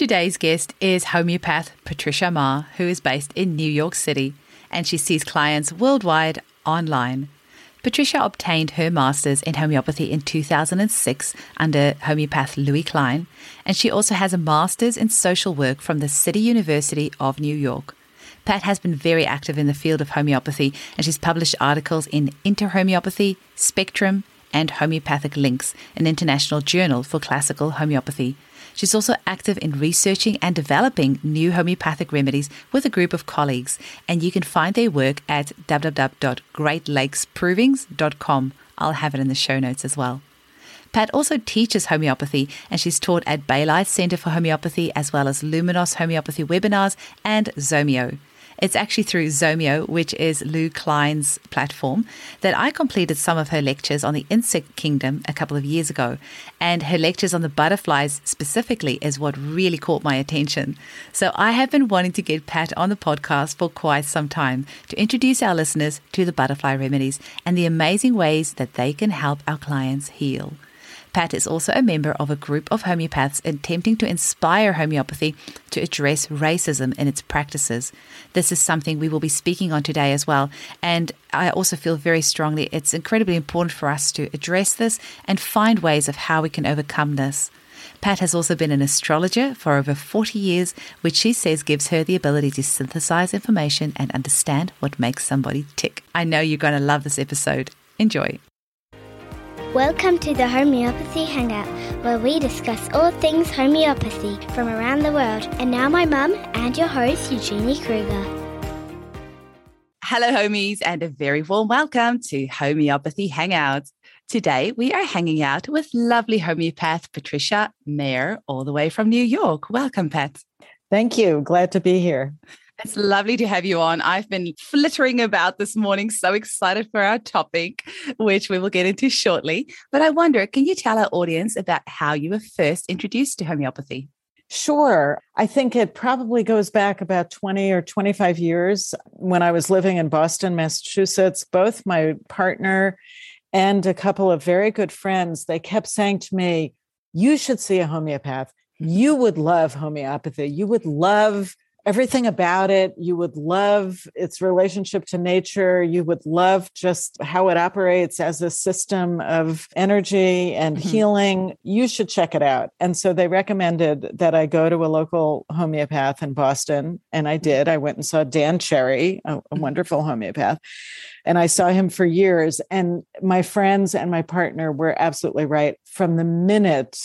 Today's guest is homeopath Patricia Maher, who is based in New York City, and she sees clients worldwide online. Patricia obtained her master's in homeopathy in 2006 under homeopath Louis Klein, and she also has a master's in social work from the City University of New York. Pat has been very active in the field of homeopathy, and she's published articles in Interhomeopathy, Spectrum, and Homeopathic Links, an international journal for classical homeopathy. She's also active in researching and developing new homeopathic remedies with a group of colleagues, and you can find their work at www.greatlakesprovings.com. I'll have it in the show notes as well. Pat also teaches homeopathy, and she's taught at Baylight Center for Homeopathy as well as Luminos Homeopathy webinars and Zomeo. It's actually through Zomeo, which is Lou Klein's platform, that I completed some of her lectures on the insect kingdom a couple of years ago. And her lectures on the butterflies specifically is what really caught my attention. So I have been wanting to get Pat on the podcast for quite some time to introduce our listeners to the butterfly remedies and the amazing ways that they can help our clients heal. Pat is also a member of a group of homeopaths attempting to inspire homeopathy to address racism in its practices. This is something we will be speaking on today as well. And I also feel very strongly it's incredibly important for us to address this and find ways of how we can overcome this. Pat has also been an astrologer for over 40 years, which she says gives her the ability to synthesize information and understand what makes somebody tick. I know you're going to love this episode. Enjoy. Welcome to the Homeopathy Hangout, where we discuss all things homeopathy from around the world. And now, my mum and your host, Eugenie Kruger. Hello, homies, and a very warm welcome to Homeopathy Hangout. Today, we are hanging out with lovely homeopath Patricia Maher, all the way from New York. Welcome, Pat. Thank you. Glad to be here. It's lovely to have you on. I've been flittering about this morning, so excited for our topic, which we will get into shortly. But I wonder, can you tell our audience about how you were first introduced to homeopathy? Sure. I think it probably goes back about 20 or 25 years when I was living in Boston, Massachusetts. Both my partner and a couple of very good friends, they kept saying to me, You should see a homeopath. You would love homeopathy. You would love everything about it. You would love its relationship to nature. You would love just how it operates as a system of energy and mm-hmm. healing. You should check it out. And so they recommended that I go to a local homeopath in Boston. And I did. I went and saw Dan Cherry, a, a mm-hmm. wonderful homeopath. And I saw him for years. And my friends and my partner were absolutely right. From the minute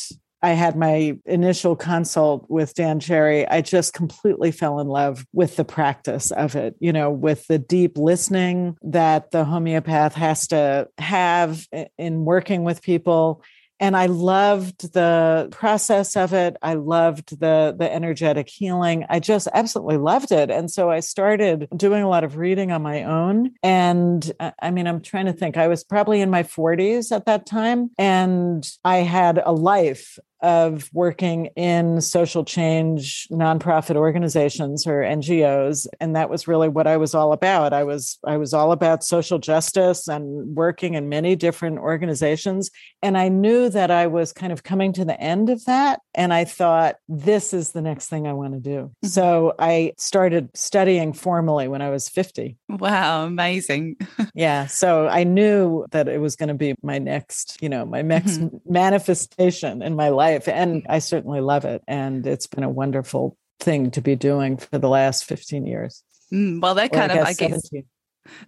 I had my initial consult with Dan Cherry, I just completely fell in love with the practice of it, you know, with the deep listening that the homeopath has to have in working with people. And i loved the process of it. I loved the the energetic healing. I just absolutely loved it. And so i started doing a lot of reading on my own. And uh, i mean i'm trying to think i was probably in my 40s at that time. And i had a life of working in social change nonprofit organizations or NGOs and that was really what I was all about. I was I was all about social justice and working in many different organizations and I knew that I was kind of coming to the end of that and I thought this is the next thing I want to do. Mm-hmm. So I started studying formally when I was 50. Wow, amazing. yeah, so I knew that it was going to be my next, you know, my next mm-hmm. manifestation in my life life. And I certainly love it. And it's been a wonderful thing to be doing for the last 15 years. Mm, well, that kind of, I guess,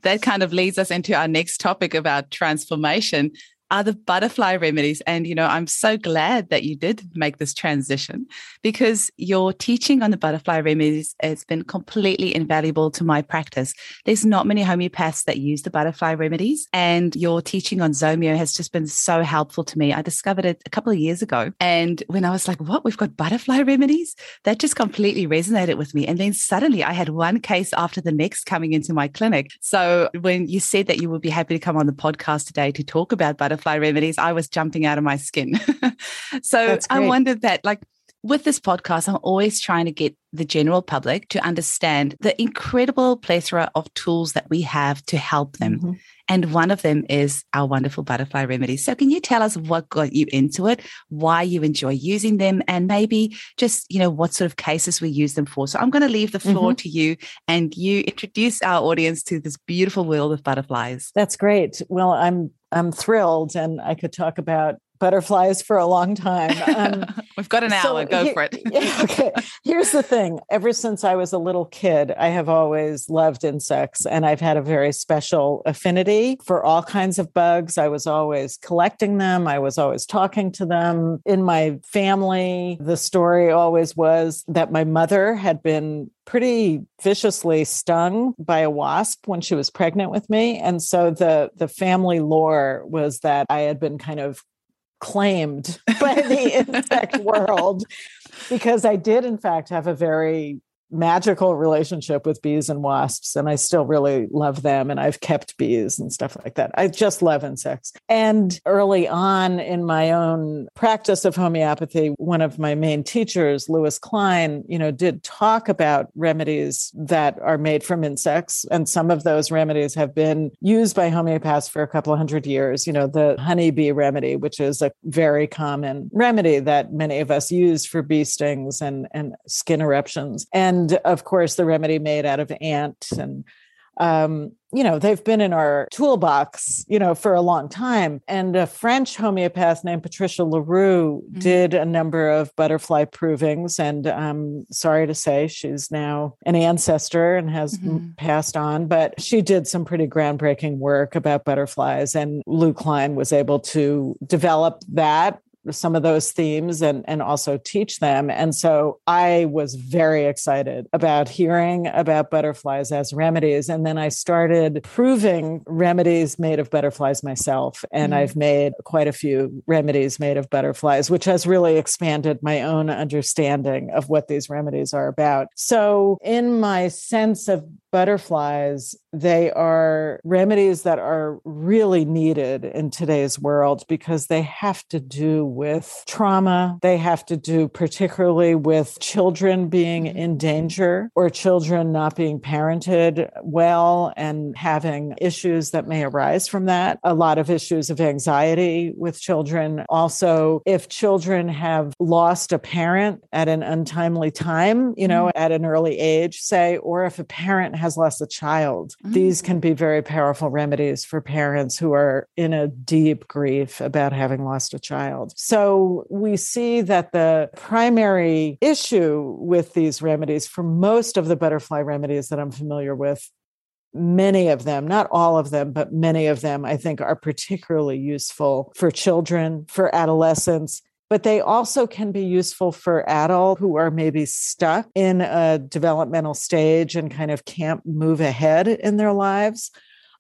that kind of leads us into our next topic about transformation are the butterfly remedies. And, you know, I'm so glad that you did make this transition because your teaching on the butterfly remedies has been completely invaluable to my practice. There's not many homeopaths that use the butterfly remedies, and your teaching on Zomeo has just been so helpful to me. I discovered it a couple of years ago. And when I was like, what, we've got butterfly remedies? That just completely resonated with me. And then suddenly I had one case after the next coming into my clinic. So when you said that you would be happy to come on the podcast today to talk about butterfly butterfly remedies, I was jumping out of my skin. so I wondered that, like, with this podcast, I'm always trying to get the general public to understand the incredible plethora of tools that we have to help them. Mm-hmm. And one of them is our wonderful butterfly remedies. So can you tell us what got you into it, why you enjoy using them, and maybe just, you know, what sort of cases we use them for? So I'm going to leave the floor mm-hmm. to you and you introduce our audience to this beautiful world of butterflies. That's great. Well, I'm I'm thrilled and I could talk about butterflies for a long time. Um, We've got an hour. So Go for it. okay. Here's the thing. Ever since I was a little kid, I have always loved insects and I've had a very special affinity for all kinds of bugs. I was always collecting them. I was always talking to them. In my family, the story always was that my mother had been pretty viciously stung by a wasp when she was pregnant with me and so the the family lore was that i had been kind of claimed by the insect world because I did, in fact, have a very magical relationship with bees and wasps and I still really love them and I've kept bees and stuff like that. I just love insects. And early on in my own practice of homeopathy, one of my main teachers, Louis Klein, you know, did talk about remedies that are made from insects and some of those remedies have been used by homeopaths for a couple hundred years, you know, the honeybee remedy, which is a very common remedy that many of us use for bee stings and and skin eruptions. And and of course the remedy made out of ant and um, you know they've been in our toolbox you know for a long time and a french homeopath named patricia Le Roux mm-hmm. did a number of butterfly provings and i'm sorry to say she's now an ancestor and has mm-hmm. passed on but she did some pretty groundbreaking work about butterflies and lou klein was able to develop that some of those themes and, and also teach them. And so I was very excited about hearing about butterflies as remedies. And then I started proving remedies made of butterflies myself. And mm-hmm. I've made quite a few remedies made of butterflies, which has really expanded my own understanding of what these remedies are about. So, in my sense of butterflies, they are remedies that are really needed in today's world because they have to do with trauma. They have to do particularly with children being mm-hmm. in danger or children not being parented well and having issues that may arise from that. A lot of issues of anxiety with children. Also, if children have lost a parent at an untimely time, you know, mm-hmm. at an early age, say, or if a parent has lost a child, mm-hmm. these can be very powerful remedies for parents who are in a deep grief about having lost a child. So we see that the primary issue with these remedies, for most of the butterfly remedies that I'm familiar with, many of them, not all of them, but many of them, I think are particularly useful for children, for adolescents, but they also can be useful for adults who are maybe stuck in a developmental stage and kind of can't move ahead in their lives.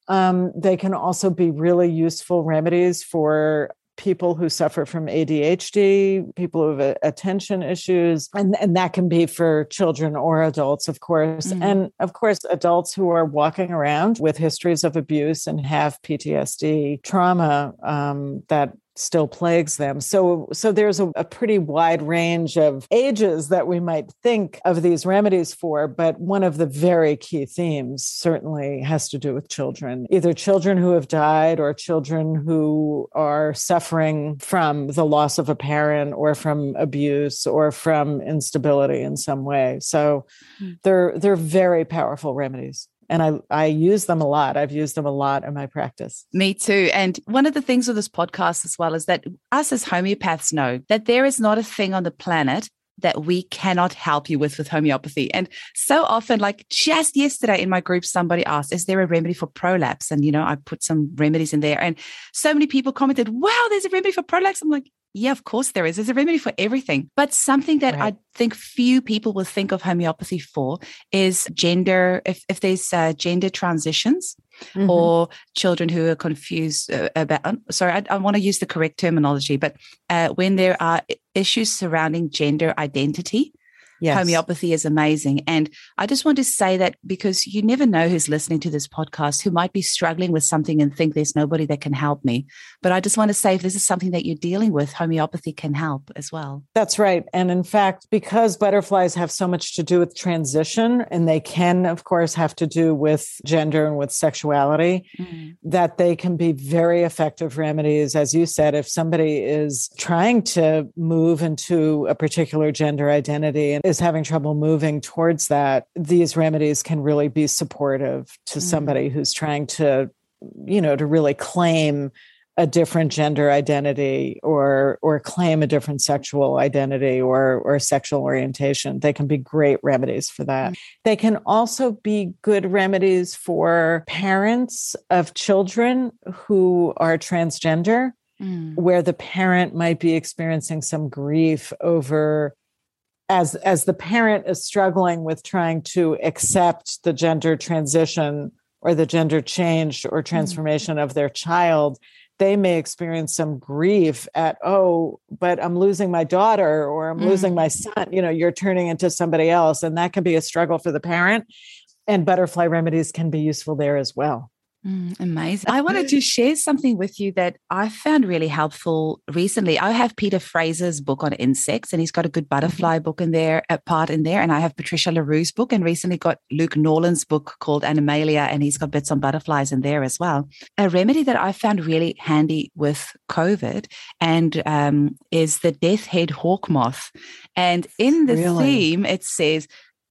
Um, they can also be really useful remedies for people who suffer from ADHD, people who have attention issues, and, and that can be for children or adults, of course. Mm-hmm. And of course, adults who are walking around with histories of abuse and have PTSD trauma um, that still plagues them. So, so there's a, a, pretty wide range of ages that we might think of these remedies for, but one of the very key themes certainly has to do with children, either children who have died or children who are suffering from the loss of a parent or from abuse or from instability in some way. So, mm. they're they're very powerful remedies and I, I use them a lot. I've used them a lot in my practice. Me too. And one of the things with this podcast as well is that us as homeopaths know that there is not a thing on the planet that we cannot help you with with homeopathy. And so often, like just yesterday in my group, somebody asked, Is there a remedy for prolapse? And, you know, I put some remedies in there. And so many people commented, Wow, there's a remedy for prolapse. I'm like, yeah, of course there is. There's a remedy for everything. But something that right. I think few people will think of homeopathy for is gender, if, if there's uh, gender transitions mm-hmm. or children who are confused uh, about, um, sorry, I, I want to use the correct terminology, but uh, when there are issues surrounding gender identity, yes. homeopathy is amazing. And I just want to say that because you never know who's listening to this podcast who might be struggling with something and think there's nobody that can help me. But I just want to say if this is something that you're dealing with, homeopathy can help as well. That's right. And in fact, because butterflies have so much to do with transition, and they can, of course, have to do with gender and with sexuality, mm. that they can be very effective remedies. As you said, if somebody is trying to move into a particular gender identity and is having trouble moving towards that, these remedies can really be supportive to mm-hmm. somebody who's trying to, you know, to really claim a different gender identity or or claim a different sexual identity or or sexual orientation they can be great remedies for that mm-hmm. they can also be good remedies for parents of children who are transgender mm. where the parent might be experiencing some grief over as as the parent is struggling with trying to accept the gender transition or the gender change or mm. transformation mm. of their child they may experience some grief at oh but i'm losing my daughter or i'm mm. losing my son you know you're turning into somebody else and that can be a struggle for the parent and butterfly remedies can be useful there as well Mm, amazing. I wanted to share something with you that I found really helpful recently. I have Peter Fraser's book on insects, and he's got a good mm-hmm. butterfly book in there, a part in there. And I have Patricia Le Roux's book, and recently got Luke Norland's book called Animalia, and he's got bits on butterflies in there as well. A remedy that I found really handy with COVID and um, is the death head hawk moth. And in the really? theme, it says,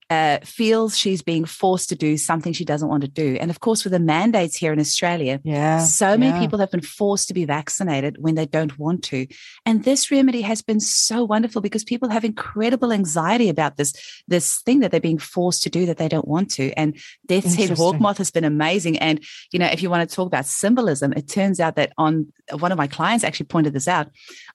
uh, feels she's being forced to do something she doesn't want to do. And of course, with the mandates here in Australia, yeah, so many yeah. people have been forced to be vaccinated when they don't want to. And this remedy has been so wonderful because people have incredible anxiety about this, this thing that they're being forced to do that they don't want to. And Death's Head Hawk Moth has been amazing. And, you know, if you want to talk about symbolism, it turns out that on one of my clients actually pointed this out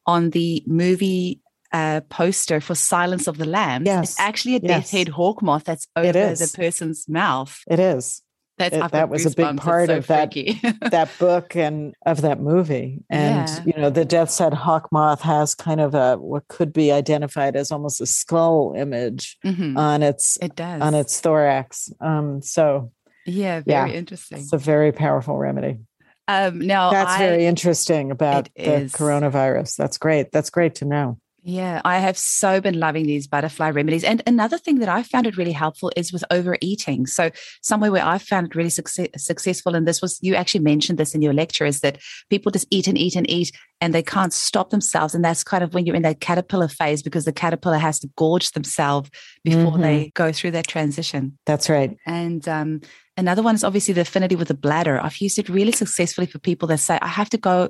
on the movie uh, poster for Silence of the Lambs. Yes. It's actually a yes. death head hawk moth that's over the person's mouth. It is. That's, it, that was a big part so of that that book and of that movie. And yeah. you know, the death's head hawk moth has kind of a what could be identified as almost a skull image mm-hmm. on its it does on its thorax. Um, so yeah, very yeah, interesting. It's a very powerful remedy. Um, now that's I, very interesting about the is. coronavirus. That's great. That's great to know. Yeah, I have so been loving these butterfly remedies. And another thing that I found it really helpful is with overeating. So, somewhere where I found it really success- successful, and this was you actually mentioned this in your lecture, is that people just eat and eat and eat and they can't stop themselves. And that's kind of when you're in that caterpillar phase because the caterpillar has to gorge themselves before mm-hmm. they go through that transition. That's right. And, um, Another one is obviously the affinity with the bladder. I've used it really successfully for people that say, I have to go,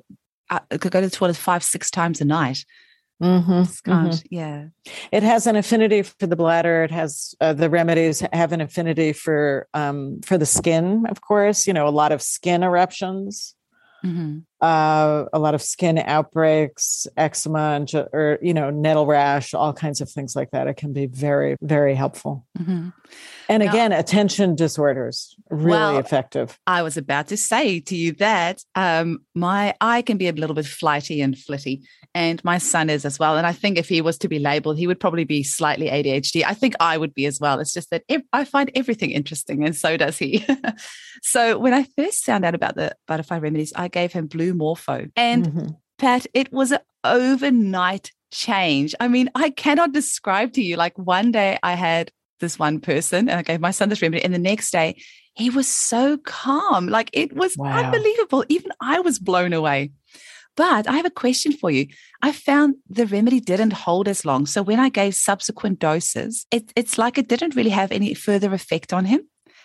I uh, could go to the toilet five, six times a night. Mm-hmm, mm-hmm. Yeah. It has an affinity for the bladder. It has uh, the remedies have an affinity for um, for the skin, of course. You know, a lot of skin eruptions, mm-hmm. uh, a lot of skin outbreaks, eczema, and or you know, nettle rash, all kinds of things like that. It can be very, very helpful. Mm-hmm. And now, again, attention disorders really well, effective. I was about to say to you that um, my eye can be a little bit flighty and flitty, and my son is as well. And I think if he was to be labeled, he would probably be slightly ADHD. I think I would be as well. It's just that I find everything interesting, and so does he. so when I first found out about the butterfly remedies, I gave him blue morpho, and mm-hmm. Pat, it was an overnight change. I mean, I cannot describe to you. Like one day I had this one person and I gave my son this remedy, and the next day he was so calm. Like it was wow. unbelievable. Even I was blown away. But I have a question for you. I found the remedy didn't hold as long. So when I gave subsequent doses, it, it's like it didn't really have any further effect on him.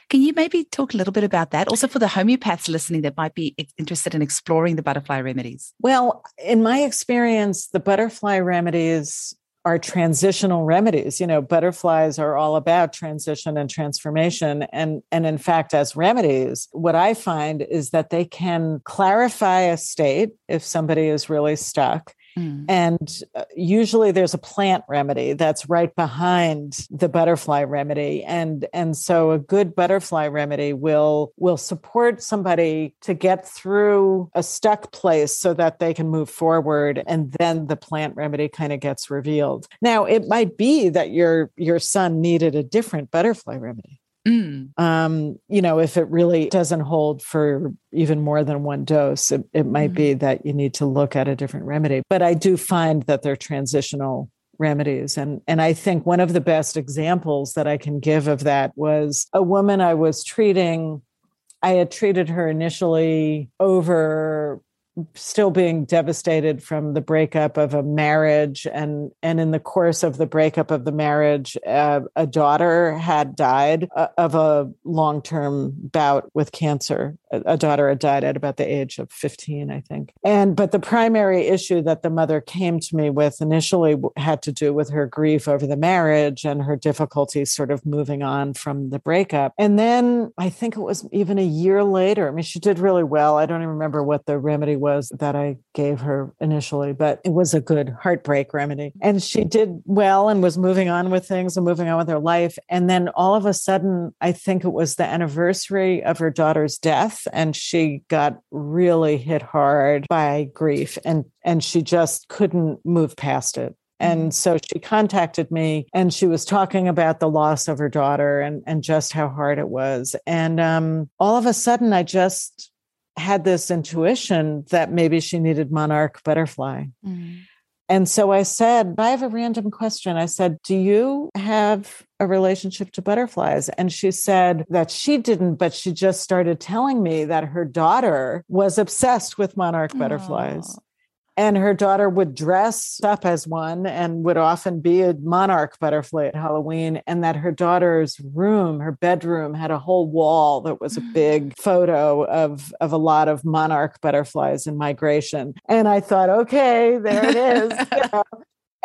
Can you maybe talk a little bit about that? Also, for the homeopaths listening that might be interested in exploring the butterfly remedies. Well, in my experience, the butterfly remedies are transitional remedies. You know butterflies are all about transition and transformation. And and in fact as remedies what i find is that they can clarify a state if somebody is really stuck Mm. And uh, usually there's a plant remedy that's right behind the butterfly remedy. And, and so a good butterfly remedy will, will support somebody to get through a stuck place so that they can move forward. And then the plant remedy kind of gets revealed. Now, it might be that your, your son needed a different butterfly remedy. Mm. Um, you know, if it really doesn't hold for even more than one dose, it, it might mm. be that you need to look at a different remedy. But I do find that they're transitional remedies and and I think one of the best examples that I can give of that was a woman I was treating I had treated her initially over still being devastated from the breakup of a marriage. And and in the course of the breakup of the marriage uh, a daughter had died uh, of a long-term bout with cancer. A, daughter had died at about the age of 15 i think. And but the primary issue that the mother came to me with initially had to do with her grief over the marriage and her difficulty sort of moving on from the breakup. And then i think it was even a year later i mean she did really well. I don't even remember what the remedy was was that I gave her initially, but it was a good heartbreak remedy. And she did well and was moving on with things and moving on with her life. And then all of a sudden, I think it was the anniversary of her daughter's death, and she got really hit hard by grief and and she just couldn't move past it. And mm-hmm. so she contacted me and she was talking about the loss of her daughter and, and just how hard it was. And um, all of a sudden, I just had this intuition that maybe she needed monarch butterfly. Mm. And so I said, I have a random question. I said, Do you have a relationship to butterflies? And she said that she didn't, but she just started telling me that her daughter was obsessed with monarch butterflies and her daughter would dress up as one and would often be a monarch butterfly at Halloween. And that her daughter's room, her bedroom, had a whole wall that was a mm. big photo of, of a lot of monarch butterflies in migration. And I thought, okay, there it is. you know,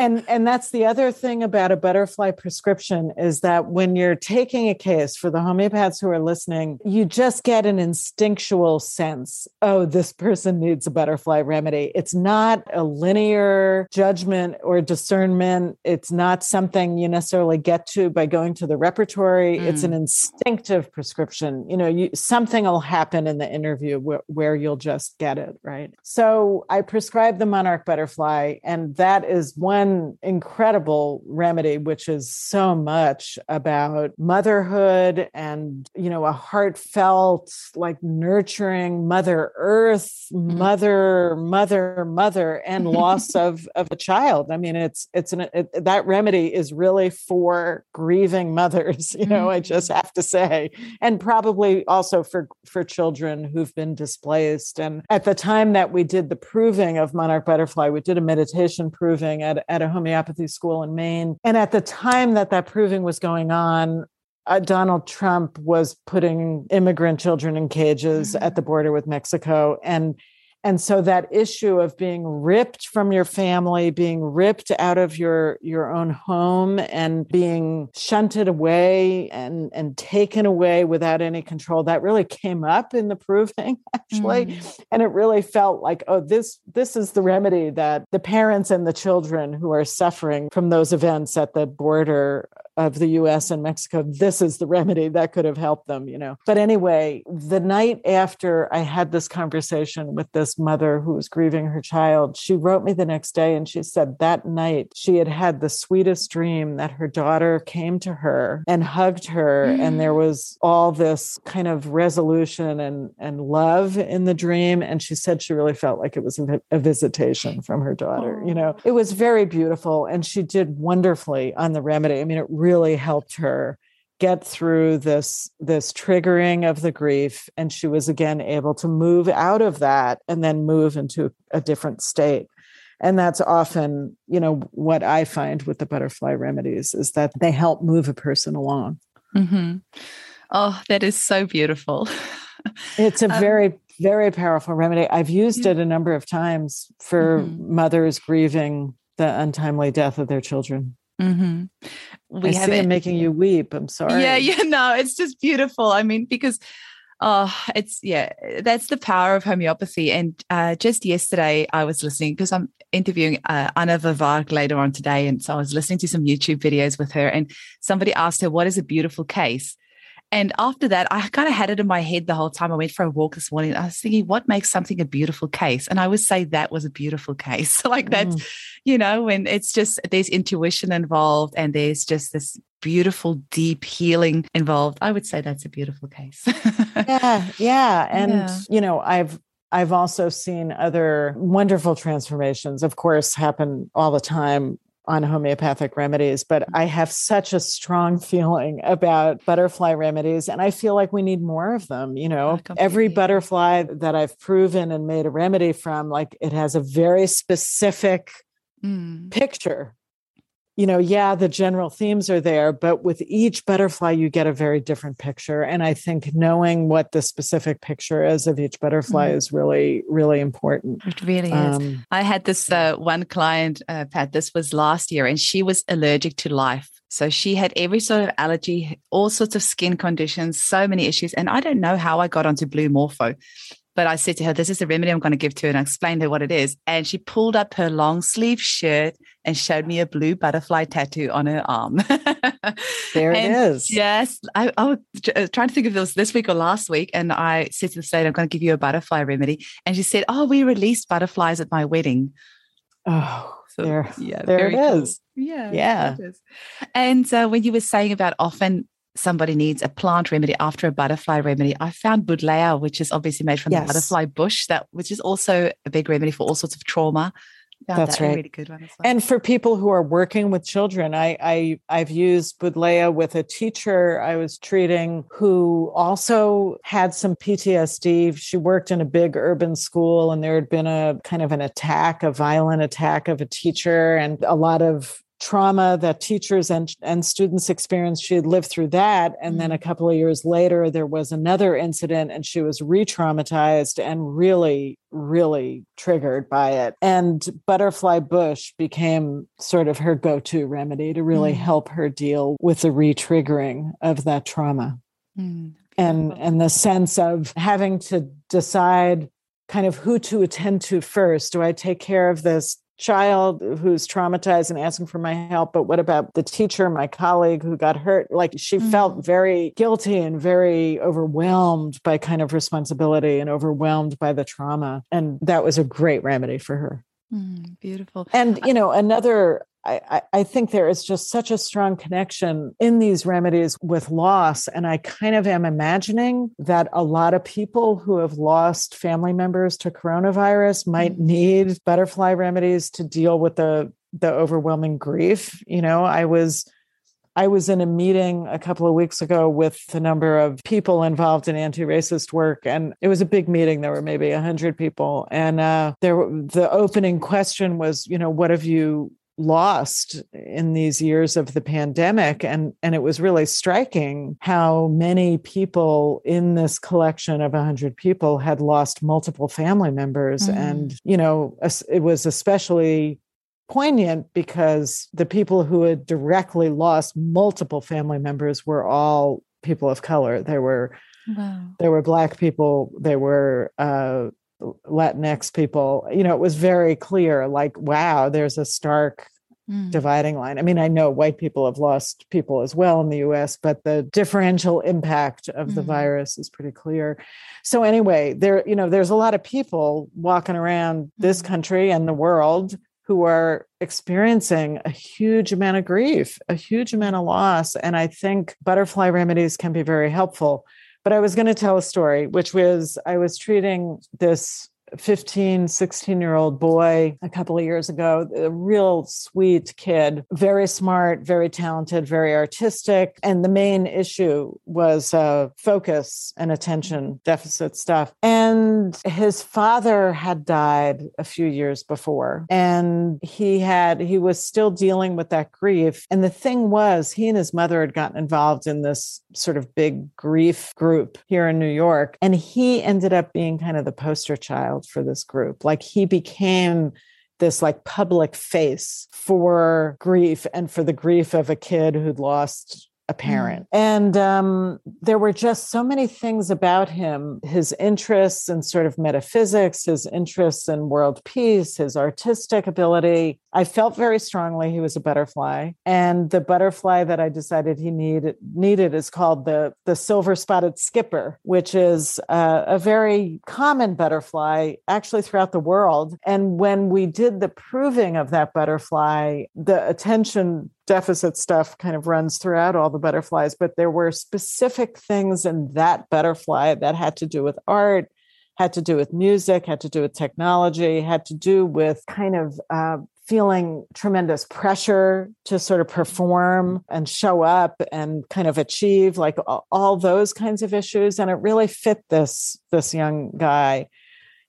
and and that's the other thing about a butterfly prescription is that when you're taking a case for the homeopaths who are listening you just get an instinctual sense oh this person needs a butterfly remedy it's not a linear judgment or discernment it's not something you necessarily get to by going to the repertory mm. it's an mm. instinctive prescription you know you, something will happen in the interview where, where you'll just get it right so i prescribe the monarch butterfly and that is one one incredible remedy, which is so much about motherhood and, you know, a heartfelt, like nurturing Mother Earth, mm-hmm. mother, mother, mother, and loss of, of a child. I mean, it's, it's an, it, that remedy is really for grieving mothers, you know, I just mm-hmm. have to say, and probably also for, for children who've been displaced. And at the time that we did the proving of Monarch Butterfly, we did a meditation proving at, at a homeopathy school in Maine. And at the time that that proving was going on, uh, Donald Trump was putting immigrant children in cages mm-hmm. at the border with Mexico. And and so that issue of being ripped from your family being ripped out of your your own home and being shunted away and and taken away without any control that really came up in the proving actually mm. and it really felt like oh this this is the remedy that the parents and the children who are suffering from those events at the border of the US and Mexico, this is the remedy that could have helped them, you know. But anyway, the night after I had this conversation with this mother who was grieving her child, she wrote me the next day and she said that night she had had the sweetest dream that her daughter came to her and hugged her mm. and there mm. was all this kind of resolution and and love in the dream and she said she really felt like it was a, a visitation from her daughter, you know. It was very beautiful and she did wonderfully on the remedy. I mean, it really really helped her get through this this triggering of the grief and she was again able to move out of that and then move into a different state and that's often you know what i find with the butterfly remedies is that they help move a person along mm-hmm. oh that is so beautiful it's a um, very very powerful remedy i've used yeah. it a number of times for mm-hmm. mothers grieving the untimely death of their children Mm-hmm. We I have see it making you weep. I'm sorry. Yeah, yeah, no, it's just beautiful. I mean, because oh, it's yeah, that's the power of homeopathy. And uh, just yesterday, I was listening because I'm interviewing uh, Anna Vivark later on today. And so I was listening to some YouTube videos with her, and somebody asked her, What is a beautiful case? And after that, I kind of had it in my head the whole time. I went for a walk this morning. I was thinking, what makes something a beautiful case? And I would say that was a beautiful case. like that's, mm. you know, when it's just there's intuition involved and there's just this beautiful, deep healing involved. I would say that's a beautiful case. yeah. Yeah. And, yeah. you know, I've, I've also seen other wonderful transformations, of course, happen all the time on homeopathic remedies, but I have such a strong feeling about butterfly remedies. And I feel like we need more of them. You know, every butterfly that I've proven and made a remedy from, like it has a very specific mm. picture you know, yeah, the general themes are there, but with each butterfly, you get a very different picture. And I think knowing what the specific picture is of each butterfly mm. is really, really important. It really um, is. I had this uh, one client, uh, Pat, this was last year, and she was allergic to life. So she had every sort of allergy, all sorts of skin conditions, so many issues. And I don't know how I got onto Blue Morpho. But I said to her, This is the remedy I'm going to give to her. And I explained to her what it is. And she pulled up her long sleeve shirt and showed me a blue butterfly tattoo on her arm. there it is. Yes. I, I, was uh, trying to think if it was this week or last week. And I said to the state, I'm going to give you a butterfly remedy. And she said, Oh, we released butterflies at my wedding. Oh, so, there, yeah, there it cool. is. Yeah. Yeah. And uh, when you were saying about often somebody needs a plant remedy after a butterfly remedy, I found Buddleia, which is obviously made from yes. the butterfly bush, that which is also a big remedy for all sorts of trauma. That's that right. Really good one well. And for people who are working with children, I, I I've used Buddleia with a teacher I was treating who also had some PTSD. She worked in a big urban school, and there had been a kind of an attack, a violent attack of a teacher, and a lot of trauma that teachers and, and students experienced. She had lived through that. And then a mm. couple of years later, there was another incident and she was re traumatized and really, really triggered by it. And Butterfly Bush became sort of her go to remedy to really mm. help her deal with the re triggering of that trauma. Mm. And, and the sense of having to decide kind of who to attend to first. Do I take care of this child who's traumatized and asking for my help but what about the teacher my colleague who got hurt? Like she mm-hmm. felt very guilty and very overwhelmed by kind of responsibility and overwhelmed by the trauma and that was a great remedy for her. Mm, beautiful. And you know another I, I think there is just such a strong connection in these remedies with loss. And I kind of am imagining that a lot of people who have lost family members to coronavirus might mm-hmm. need butterfly remedies to deal with the the overwhelming grief. You know, I was I was in a meeting a couple of weeks ago with a number of people involved in anti-racist work, and it was a big meeting. There were maybe a hundred people, and uh, there the opening question was, you know, what have you lost in these years of the pandemic and and it was really striking how many people in this collection of 100 people had lost multiple family members mm. and you know it was especially poignant because the people who had directly lost multiple family members were all people of color they were wow. there were black people there were uh, Latinx people, you know, it was very clear like, wow, there's a stark mm. dividing line. I mean, I know white people have lost people as well in the US, but the differential impact of mm. the virus is pretty clear. So anyway, there, you know, there's a lot of people walking around this mm. country and the world who are experiencing a huge amount of grief, a huge amount of loss. And I think butterfly remedies can be very helpful. But I was going to tell a story, which was I was treating this 15, 16 year old boy a couple of years ago, a real sweet kid, very smart, very talented, very artistic. And the main issue was uh, focus and attention deficit stuff. And his father had died a few years before, and he had, he was still dealing with that grief. And the thing was, he and his mother had gotten involved in this sort of big grief group here in New York. And he ended up being kind of the poster child for this group. Like he became this like public face for grief and for the grief of a kid who'd lost apparent. Mm. And um, there were just so many things about him his interests in sort of metaphysics, his interests in world peace, his artistic ability. I felt very strongly he was a butterfly. And the butterfly that I decided he needed, needed is called the, the silver spotted skipper, which is a very common butterfly actually throughout the world. And when we did the proving of that butterfly, the attention deficit stuff kind of runs throughout all the butterflies, but there were specific things in that butterfly that had to do with art, had to do with music, had to do with technology, had to do with kind of uh, feeling tremendous pressure to sort of perform and show up and kind of achieve like all those kinds of issues and it really fit this this young guy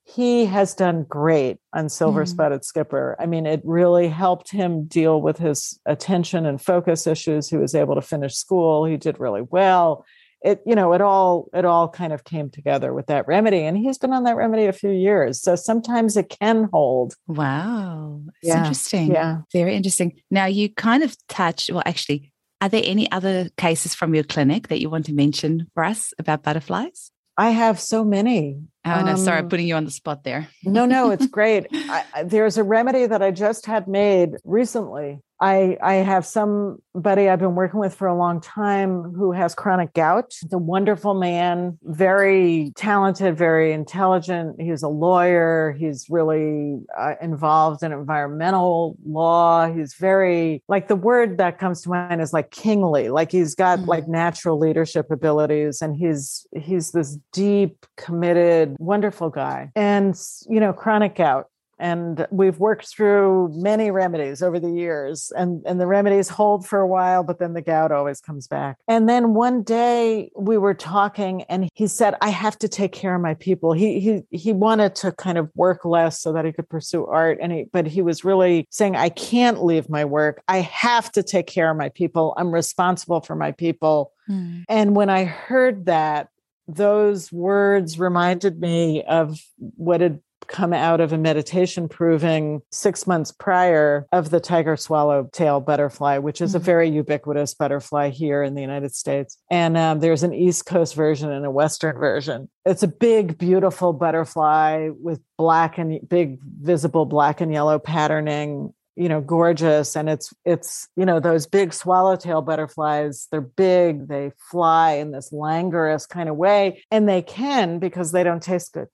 he has done great on Silver mm-hmm. Spotted Skipper. I mean, it really helped him deal with his attention and focus issues. He was able to finish school. He did really well. It, you know, it all it all kind of came together with that remedy, and he's been on that remedy a few years. So sometimes it can hold. Wow, it's yeah. interesting. Yeah, very interesting. Now you kind of touched. Well, actually, are there any other cases from your clinic that you want to mention for us about butterflies? I have so many. Oh, no, sorry, I'm um, putting you on the spot there. no, no, it's great. I, there's a remedy that I just had made recently I I have somebody I've been working with for a long time who has chronic gout. The wonderful man, very talented, very intelligent. He's a lawyer. He's really uh, involved in environmental law. He's very like the word that comes to mind is like kingly. Like he's got mm-hmm. like natural leadership abilities, and he's he's this deep, committed, wonderful guy. And you know, chronic gout. And we've worked through many remedies over the years and and the remedies hold for a while but then the gout always comes back. And then one day we were talking and he said i have to take care of my people. He he he wanted to kind of work less so that he could pursue art and he but he was really saying i can't leave my work. I have to take care of my people. I'm responsible for my people. Mm. and when i heard that those words reminded me of what had come out of a meditation proving six months prior of the tiger swallowtail butterfly, which is mm-hmm. a very ubiquitous butterfly here in the United States. And um, there's an East Coast version and a Western version. It's a big, beautiful butterfly with black and big, visible black and yellow patterning you know gorgeous and it's it's you know those big swallowtail butterflies they're big they fly in this languorous kind of way and they can because they don't taste good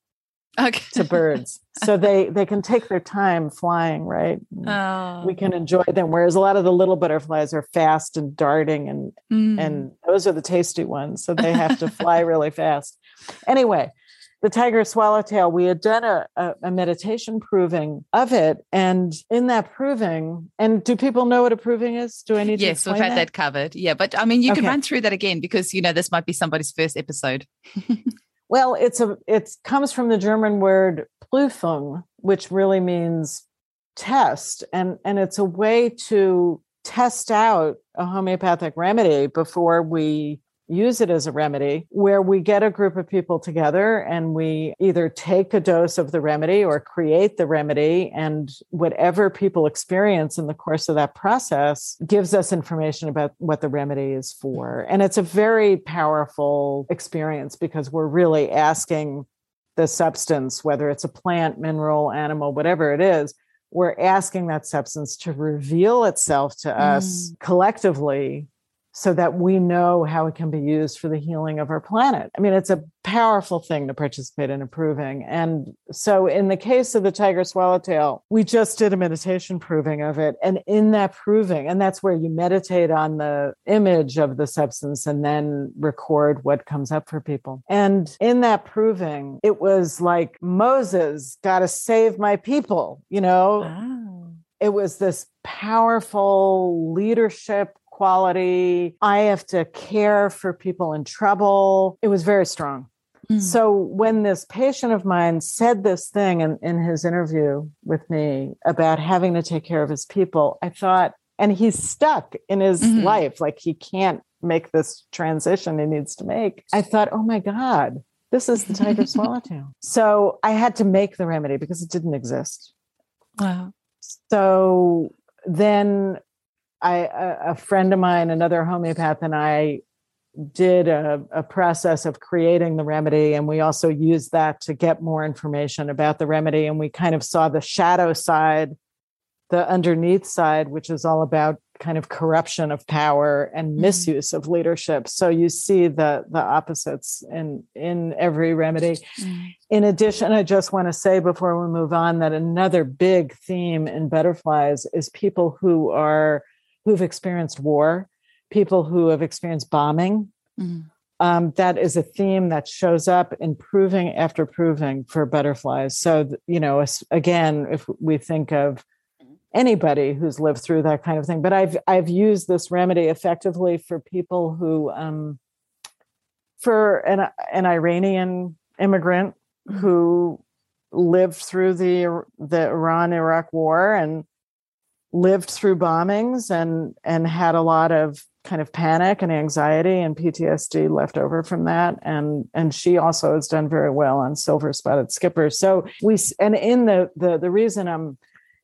okay. to birds. So they they can take their time flying, right? Oh. We can enjoy them. Whereas a lot of the little butterflies are fast and darting, and mm. and those are the tasty ones. So they have to fly really fast. Anyway, the tiger swallowtail, we had done a, a, a, meditation proving of it. And in that proving, and do people know what a proving is? Do I need yes, to we've had that? that covered. Yeah, but I mean, you okay. can run through that again because, you know, this might be somebody's first episode. Well, it's a it comes from the German word Prüfung, which really means test, and and it's a way to test out a homeopathic remedy before we use it as a remedy where we get a group of people together and we either take a dose of the remedy or create the remedy and whatever people experience in the course of that process gives us information about what the remedy is for and it's a very powerful experience because we're really asking the substance whether it's a plant mineral animal whatever it is we're asking that substance to reveal itself to us mm. collectively so that we know how it can be used for the healing of our planet. I mean, it's a powerful thing to participate in improving. And so, in the case of the tiger swallowtail, we just did a meditation proving of it. And in that proving, and that's where you meditate on the image of the substance and then record what comes up for people. And in that proving, it was like Moses, got to save my people, you know? Wow. It was this powerful leadership quality. I have to care for people in trouble. It was very strong. Mm. So when this patient of mine said this thing in, in his interview with me about having to take care of his people, I thought, and he's stuck in his mm-hmm. life, like he can't make this transition he needs to make. I thought, oh my God, this is the tiger swallowtail. So I had to make the remedy because it didn't exist. Wow. So then I a, a friend of mine, another homeopath, and I did a, a, process of creating the remedy and we also used that to get more information about the remedy and we kind of saw the shadow side the underneath side which is all about kind of corruption of power and mm-hmm. misuse of leadership so you see the the opposites in in every remedy mm-hmm. in addition i just want to say before we move on that another big theme in butterflies is people who are who've experienced war people who have experienced bombing. Mm-hmm. Um, that is a theme that shows up in proving after proving for butterflies. So, you know, again, if we think of anybody who's lived through that kind of thing, but I've I've used this remedy effectively for people who, um, for an an Iranian immigrant mm-hmm. who lived through the the Iran Iraq War and lived through bombings and and had a lot of kind of panic and anxiety and PTSD left over from that. And and she also has done very well on silver spotted skipper. So we and in the the the reason I'm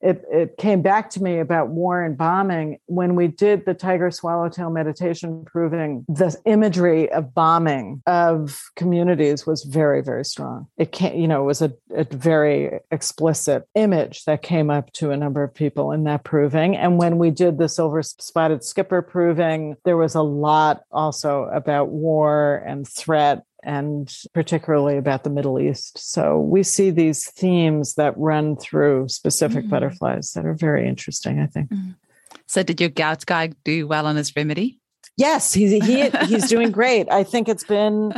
it, it came back to me about war and bombing when we did the tiger swallowtail meditation proving the imagery of bombing of communities was very very strong. It can't you know it was a, a very explicit image that came up to a number of people in that proving. And when we did the silver spotted skipper proving there was a lot also about war and threat and particularly about the Middle East. So we see these themes that run through specific mm. butterflies that are very interesting, I think. Mm. So did your gout guy do well on his remedy? Yes, he, he he's doing great. I think it's been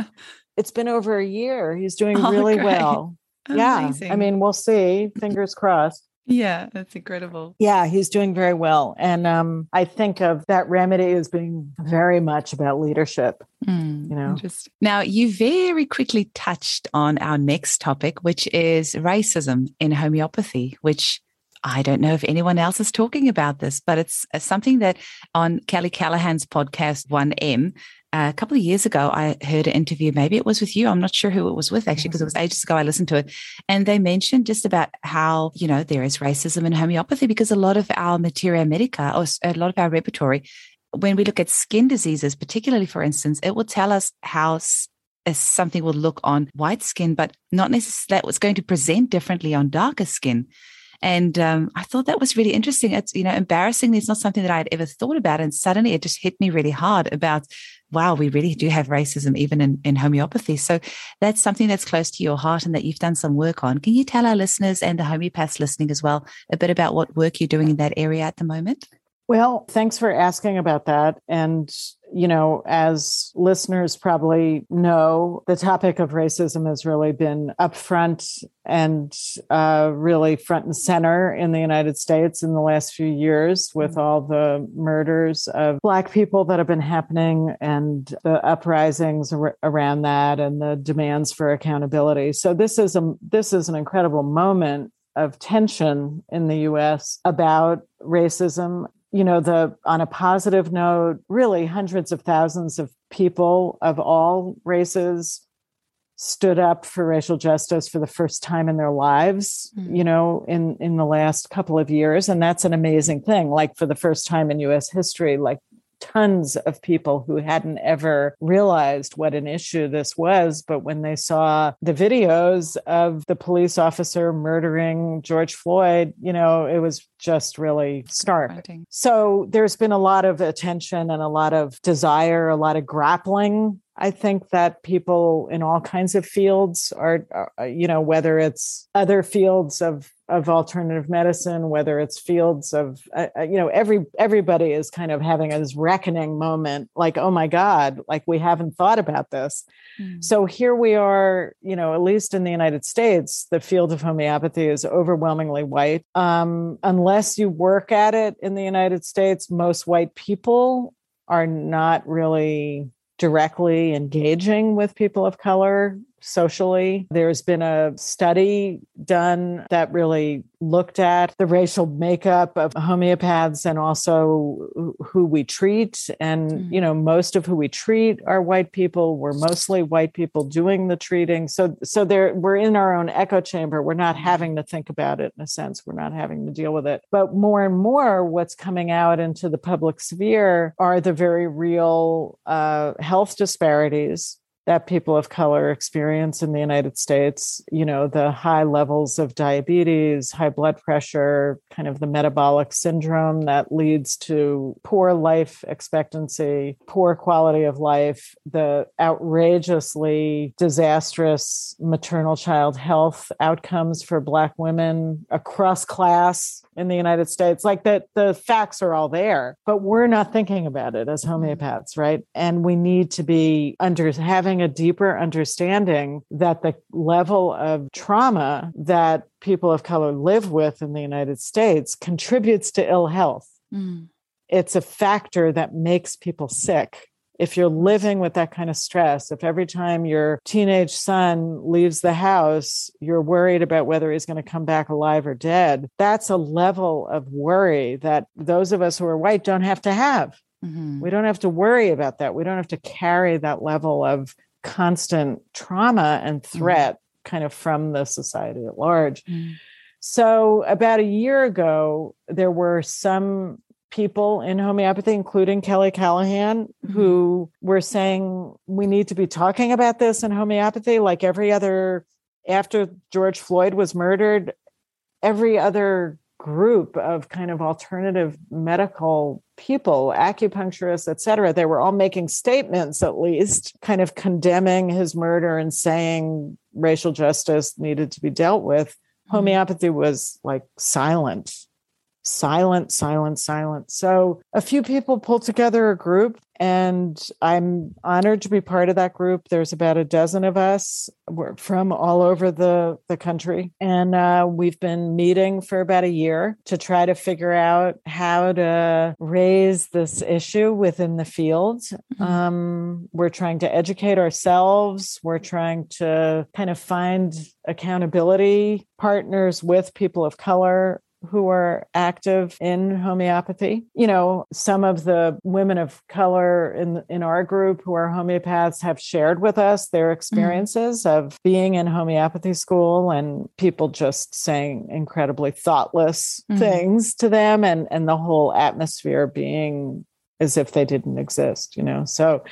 it's been over a year. He's doing oh, really great. well. Amazing. Yeah. I mean, we'll see. Fingers crossed. Yeah, that's incredible. Yeah, he's doing very well. And um, I think of that remedy as being very much about leadership. Mm, you know, now you very quickly touched on our next topic, which is racism in homeopathy, which I don't know if anyone else is talking about this, but it's something that on Kelly Callahan's podcast, 1M, a couple of years ago, I heard an interview. Maybe it was with you. I'm not sure who it was with actually, because it was ages ago. I listened to it. And they mentioned just about how, you know, there is racism in homeopathy because a lot of our materia medica or a lot of our repertory, when we look at skin diseases, particularly, for instance, it will tell us how something will look on white skin, but not necessarily that was going to present differently on darker skin. And um, I thought that was really interesting. It's, you know, embarrassing. it's not something that I had ever thought about. And suddenly it just hit me really hard about, wow, we really do have racism even in, in homeopathy. So that's something that's close to your heart and that you've done some work on. Can you tell our listeners and the homeopaths listening as well a bit about what work you're doing in that area at the moment? Well, thanks for asking about that. And, you know, as listeners probably know, the topic of racism has really been upfront and uh, really front and center in the United States in the last few years with mm-hmm. all the murders of Black people that have been happening and the uprisings ar- around that and the demands for accountability. So this is a this is an incredible moment of tension in the US about racism you know the on a positive note really hundreds of thousands of people of all races stood up for racial justice for the first time in their lives mm-hmm. you know in in the last couple of years and that's an amazing thing like for the first time in US history like tons of people who hadn't ever realized what an issue this was. But when they saw the videos of the police officer murdering George Floyd, you know, it was just really stark. So there's been a lot of attention and a lot of desire, a lot of grappling I think that people in all kinds of fields are, uh, you know, whether it's other fields of of alternative medicine, whether it's fields of, uh, uh, you know, every everybody is kind of having this reckoning moment, like, oh my God, like we haven't thought about this. Mm. So here we are, you know, at least in the United States, the field of homeopathy is overwhelmingly white. Um, unless you work at it in the United States, most white people are not really directly engaging with people of color socially. There's been a study done that really looked at the racial makeup of homeopaths and also who we treat. And mm. you know most of who we treat are white people. We're mostly white people doing the treating. So so there we're in our own echo chamber. We're not having to think about it in a sense. We're not having to deal with it. But more and more what's coming out into the public sphere are the very real uh, health disparities that people of color experience in the United States, you know, the high levels of diabetes, high blood pressure, kind of the metabolic syndrome that leads to poor life expectancy, poor quality of life, the outrageously disastrous maternal child health outcomes for Black women across class in the United States. Like that, the facts are all there, but we're not thinking about it as homeopaths, right? And we need to be under having having a deeper understanding that the level of trauma that people of color live with in the United States contributes to ill health. Mm. It's a factor that makes people sick. If you're living with that kind of stress, if every time your teenage son leaves the house, you're worried about whether he's going to come back alive or dead, that's a level of worry that those of us who are white don't have to have. Mm-hmm. We don't have to worry about that. We don't have to carry that level of constant trauma and mm-hmm. threat mm. kind of from the society at large. Mm. So, about a year ago, there were some people in homeopathy, including Kelly Callahan, mm-hmm. who were saying we need to be talking about this in homeopathy like every other, after George Floyd was murdered, every other group of kind of alternative medical people acupuncturists et cetera they were all making statements at least kind of condemning his murder and saying racial justice needed to be dealt with mm-hmm. homeopathy was like silent silent silent silent so a few people pulled together a group and I'm honored to be part of that group. There's about a dozen of us. We're from all over the, the country. And uh, we've been meeting for about a year to try to figure out how to raise this issue within the field. Mm-hmm. Um, we're trying to educate ourselves. We're trying to kind of find accountability partners with people of color who are active in homeopathy. You know, some of the women of color in in our group who are homeopaths have shared with us their mm-hmm. experiences mm. of being in homeopathy school and people just saying incredibly thoughtless mm. things to them and and the whole atmosphere being as if they didn't exist, you know. So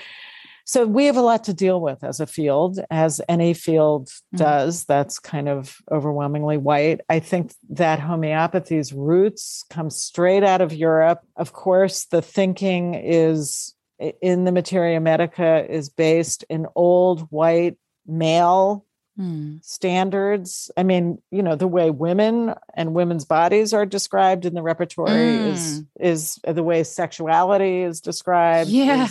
so we have a lot to deal with as a field, as any field mm-hmm. does that's kind of overwhelmingly white. I think that homeopathy's roots come straight out of Europe. Of course, the thinking is in the materia medica is based in old white male Hmm. standards. I mean, you know, the way women and women's bodies are described in the repertory mm. is is the way sexuality is described. Yeah.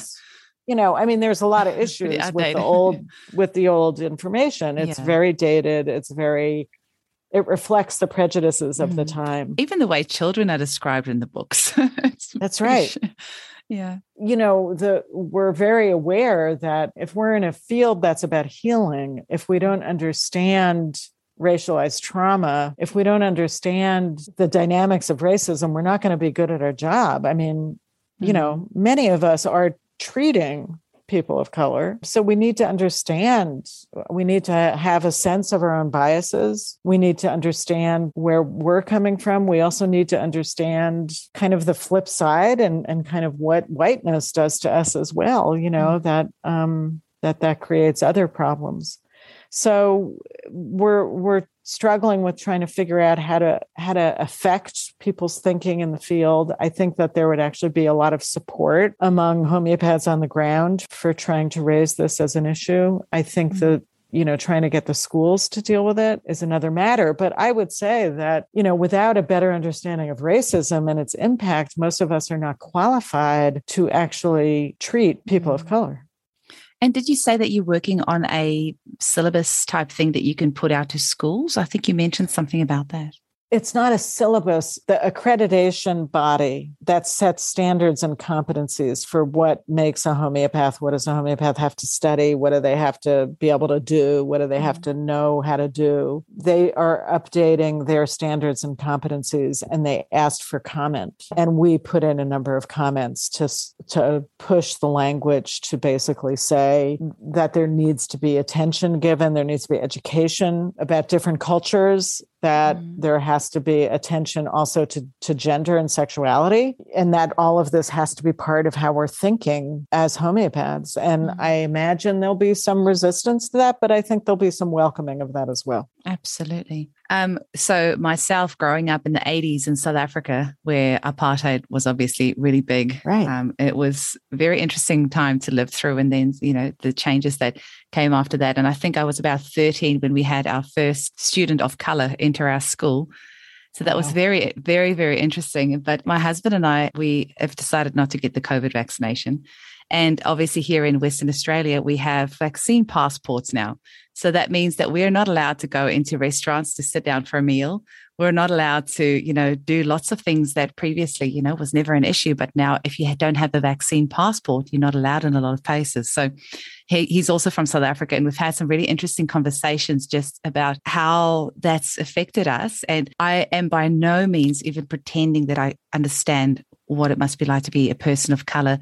You know i mean there's a lot of issues with the old with the old information. It's yeah. very dated. It's very it reflects the prejudices of mm. the time. Even the way children are described in the books. That's right. yeah. You know the we're very aware that if we're in a field that's about healing if we don't understand racialized trauma if we don't understand the dynamics of racism we're not going to be good at our job. I mean you know mm-hmm. many of us are treating people of color. So we need to understand, we need to have a sense of our own biases. We need to understand where we're coming from. We also need to understand kind of the flip side and, and kind of what whiteness does to us as well, you know, mm-hmm. that um that that creates other problems. So we're we're struggling with trying to figure out how to how to affect people's thinking in the field. I think that there would actually be a lot of support among homeopaths on the ground for trying to raise this as an issue. I think mm-hmm. that you know trying to get the schools to deal with it is another matter but i would say that you know without a better understanding of racism and its impact most of us are not qualified to actually treat people mm-hmm. of color and did you say that you're working on a syllabus type thing that you can put out to schools? I think you mentioned something about that. It's not a syllabus, the accreditation body that sets standards and competencies for what makes a homeopath. What does a homeopath have to study? What do they have to be able to do? What do they have mm-hmm. to know how to do? They are updating their standards and competencies and they asked for comment. And we put in a number of comments to, to push the language to basically say that there needs to be attention given, there needs to be education about different cultures that mm. there has to be attention also to, to gender and sexuality, and that all of this has to be part of how we're thinking as homeopaths. And mm. I imagine there'll be some resistance to that, but I think there'll be some welcoming of that as well. Absolutely. Um, so myself growing up in the 80s in South Africa, where apartheid was obviously really big. Right. Um, it was a very interesting time to live through. And then, you know, the changes that came after that. And I think I was about 13 when we had our first student of color enter our school. So that wow. was very, very, very interesting. But my husband and I, we have decided not to get the COVID vaccination. And obviously, here in Western Australia, we have vaccine passports now. So that means that we're not allowed to go into restaurants to sit down for a meal. We're not allowed to, you know, do lots of things that previously, you know, was never an issue. But now, if you don't have the vaccine passport, you're not allowed in a lot of places. So he, he's also from South Africa. And we've had some really interesting conversations just about how that's affected us. And I am by no means even pretending that I understand what it must be like to be a person of color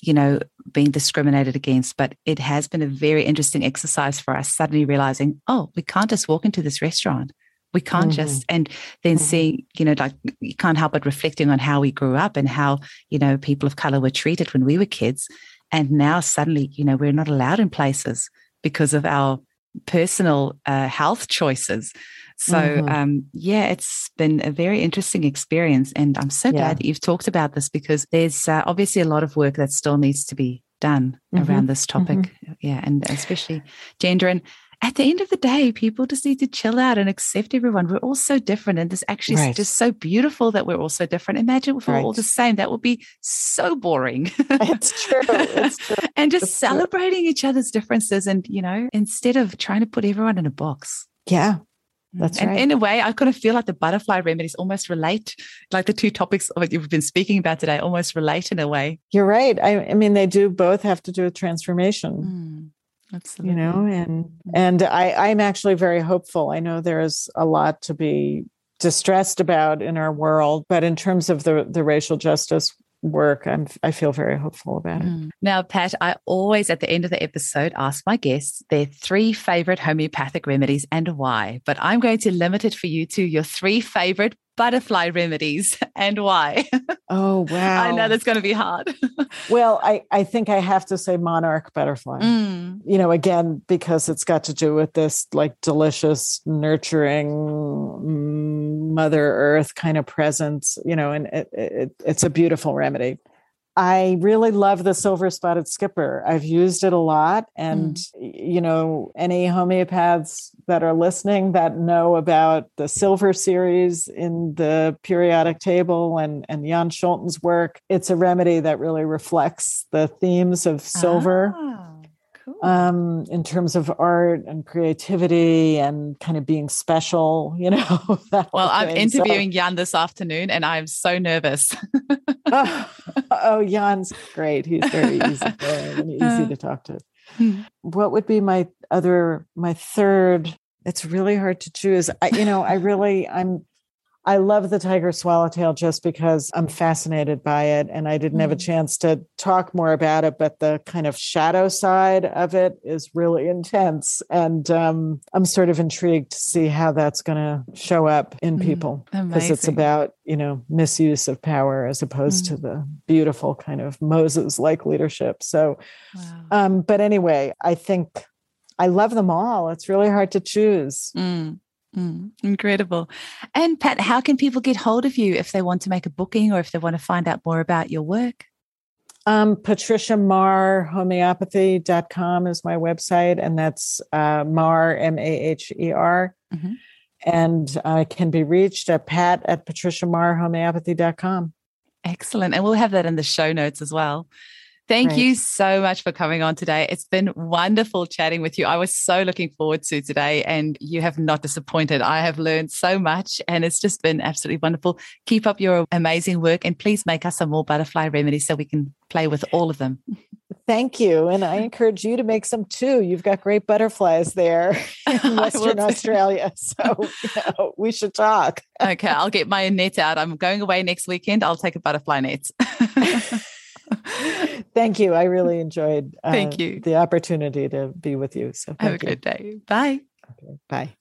you know, being discriminated against. But it has been a very interesting exercise for us, suddenly realizing, oh, we can't just walk into this restaurant. We can't mm-hmm. just, and then mm-hmm. seeing, you know, like you can't help but reflecting on how we grew up and how, you know, people of color were treated when we were kids. And now suddenly, you know, we're not allowed in places because of our personal uh, health choices. So, mm-hmm. um, yeah, it's been a very interesting experience. And I'm so yeah. glad that you've talked about this because there's uh, obviously a lot of work that still needs to be done mm-hmm. around this topic. Mm-hmm. Yeah. And especially gender. And at the end of the day, people just need to chill out and accept everyone. We're all so different. And this actually right. just so beautiful that we're all so different. Imagine if we're all the same. That would be so boring. it's true. It's true. and just it's celebrating true. each other's differences and, you know, instead of trying to put everyone in a box. Yeah. That's and right. in a way, I kind of feel like the butterfly remedies almost relate, like the two topics that you've been speaking about today almost relate in a way. You're right. I, I mean, they do both have to do with transformation. Mm, absolutely. You know, and mm. and I, I'm actually very hopeful. I know there's a lot to be distressed about in our world, but in terms of the the racial justice work, I'm, I feel very hopeful about it. Mm. Now, Pat, I always at the end of the episode ask my guests their three favorite homeopathic remedies and why. But I'm going to limit it for you to your three favorite butterfly remedies and why. Oh, wow. I know that's going to be hard. well, I, I think I have to say monarch butterfly. Mm. You know, again, because it's got to do with this like delicious, nurturing mm, Mother Earth kind of presence, you know, and it, it, it's a beautiful remedy. I really love the silver spotted skipper. I've used it a lot. And, mm. you know, any homeopaths that are listening that know about the silver series in the periodic table and, and Jan Scholten's work, it's a remedy that really reflects the themes of silver. Ah. Um, in terms of art and creativity and kind of being special, you know. well, I'm interviewing so. Jan this afternoon and I'm so nervous. oh, oh, Jan's great. He's very easy and easy to talk to. Hmm. What would be my other, my third? It's really hard to choose. I, you know, I really, I'm I love the tiger swallowtail just because I'm fascinated by it. And I didn't have a mm. chance to talk more about it, but the kind of shadow side of it is really intense. And um, I'm sort of intrigued to see how that's going to show up in mm, people because it's about, you know, misuse of power as opposed mm to the beautiful kind of Moses like leadership. So, wow. um, but anyway, I think I love them all. It's really hard to choose. Mm. Mm, incredible. And Pat, how can people get hold of you if they want to make a booking or if they want to find out more about your work? Um, homeopathy.com is my website, and that's uh, Maher, M A H E R. Mm-hmm. And uh, can be reached at pat at patriciamaherhomeopathy.com. Excellent. And we'll have that in the show notes as well. Thank Great. you so much for coming on today. It's been wonderful chatting with you. I was so looking forward to today, and you have not disappointed. I have learned so much, and it's just been absolutely wonderful. Keep up your amazing work, and please make us some more butterfly remedies so we can play with all of them. Thank you. And I encourage you to make some too. You've got great butterflies there in Western Australia. So you know, we should talk. okay. I'll get my net out. I'm going away next weekend. I'll take a butterfly net. thank you. I really enjoyed uh, thank you. the opportunity to be with you. So have a good day. Bye. Okay, bye.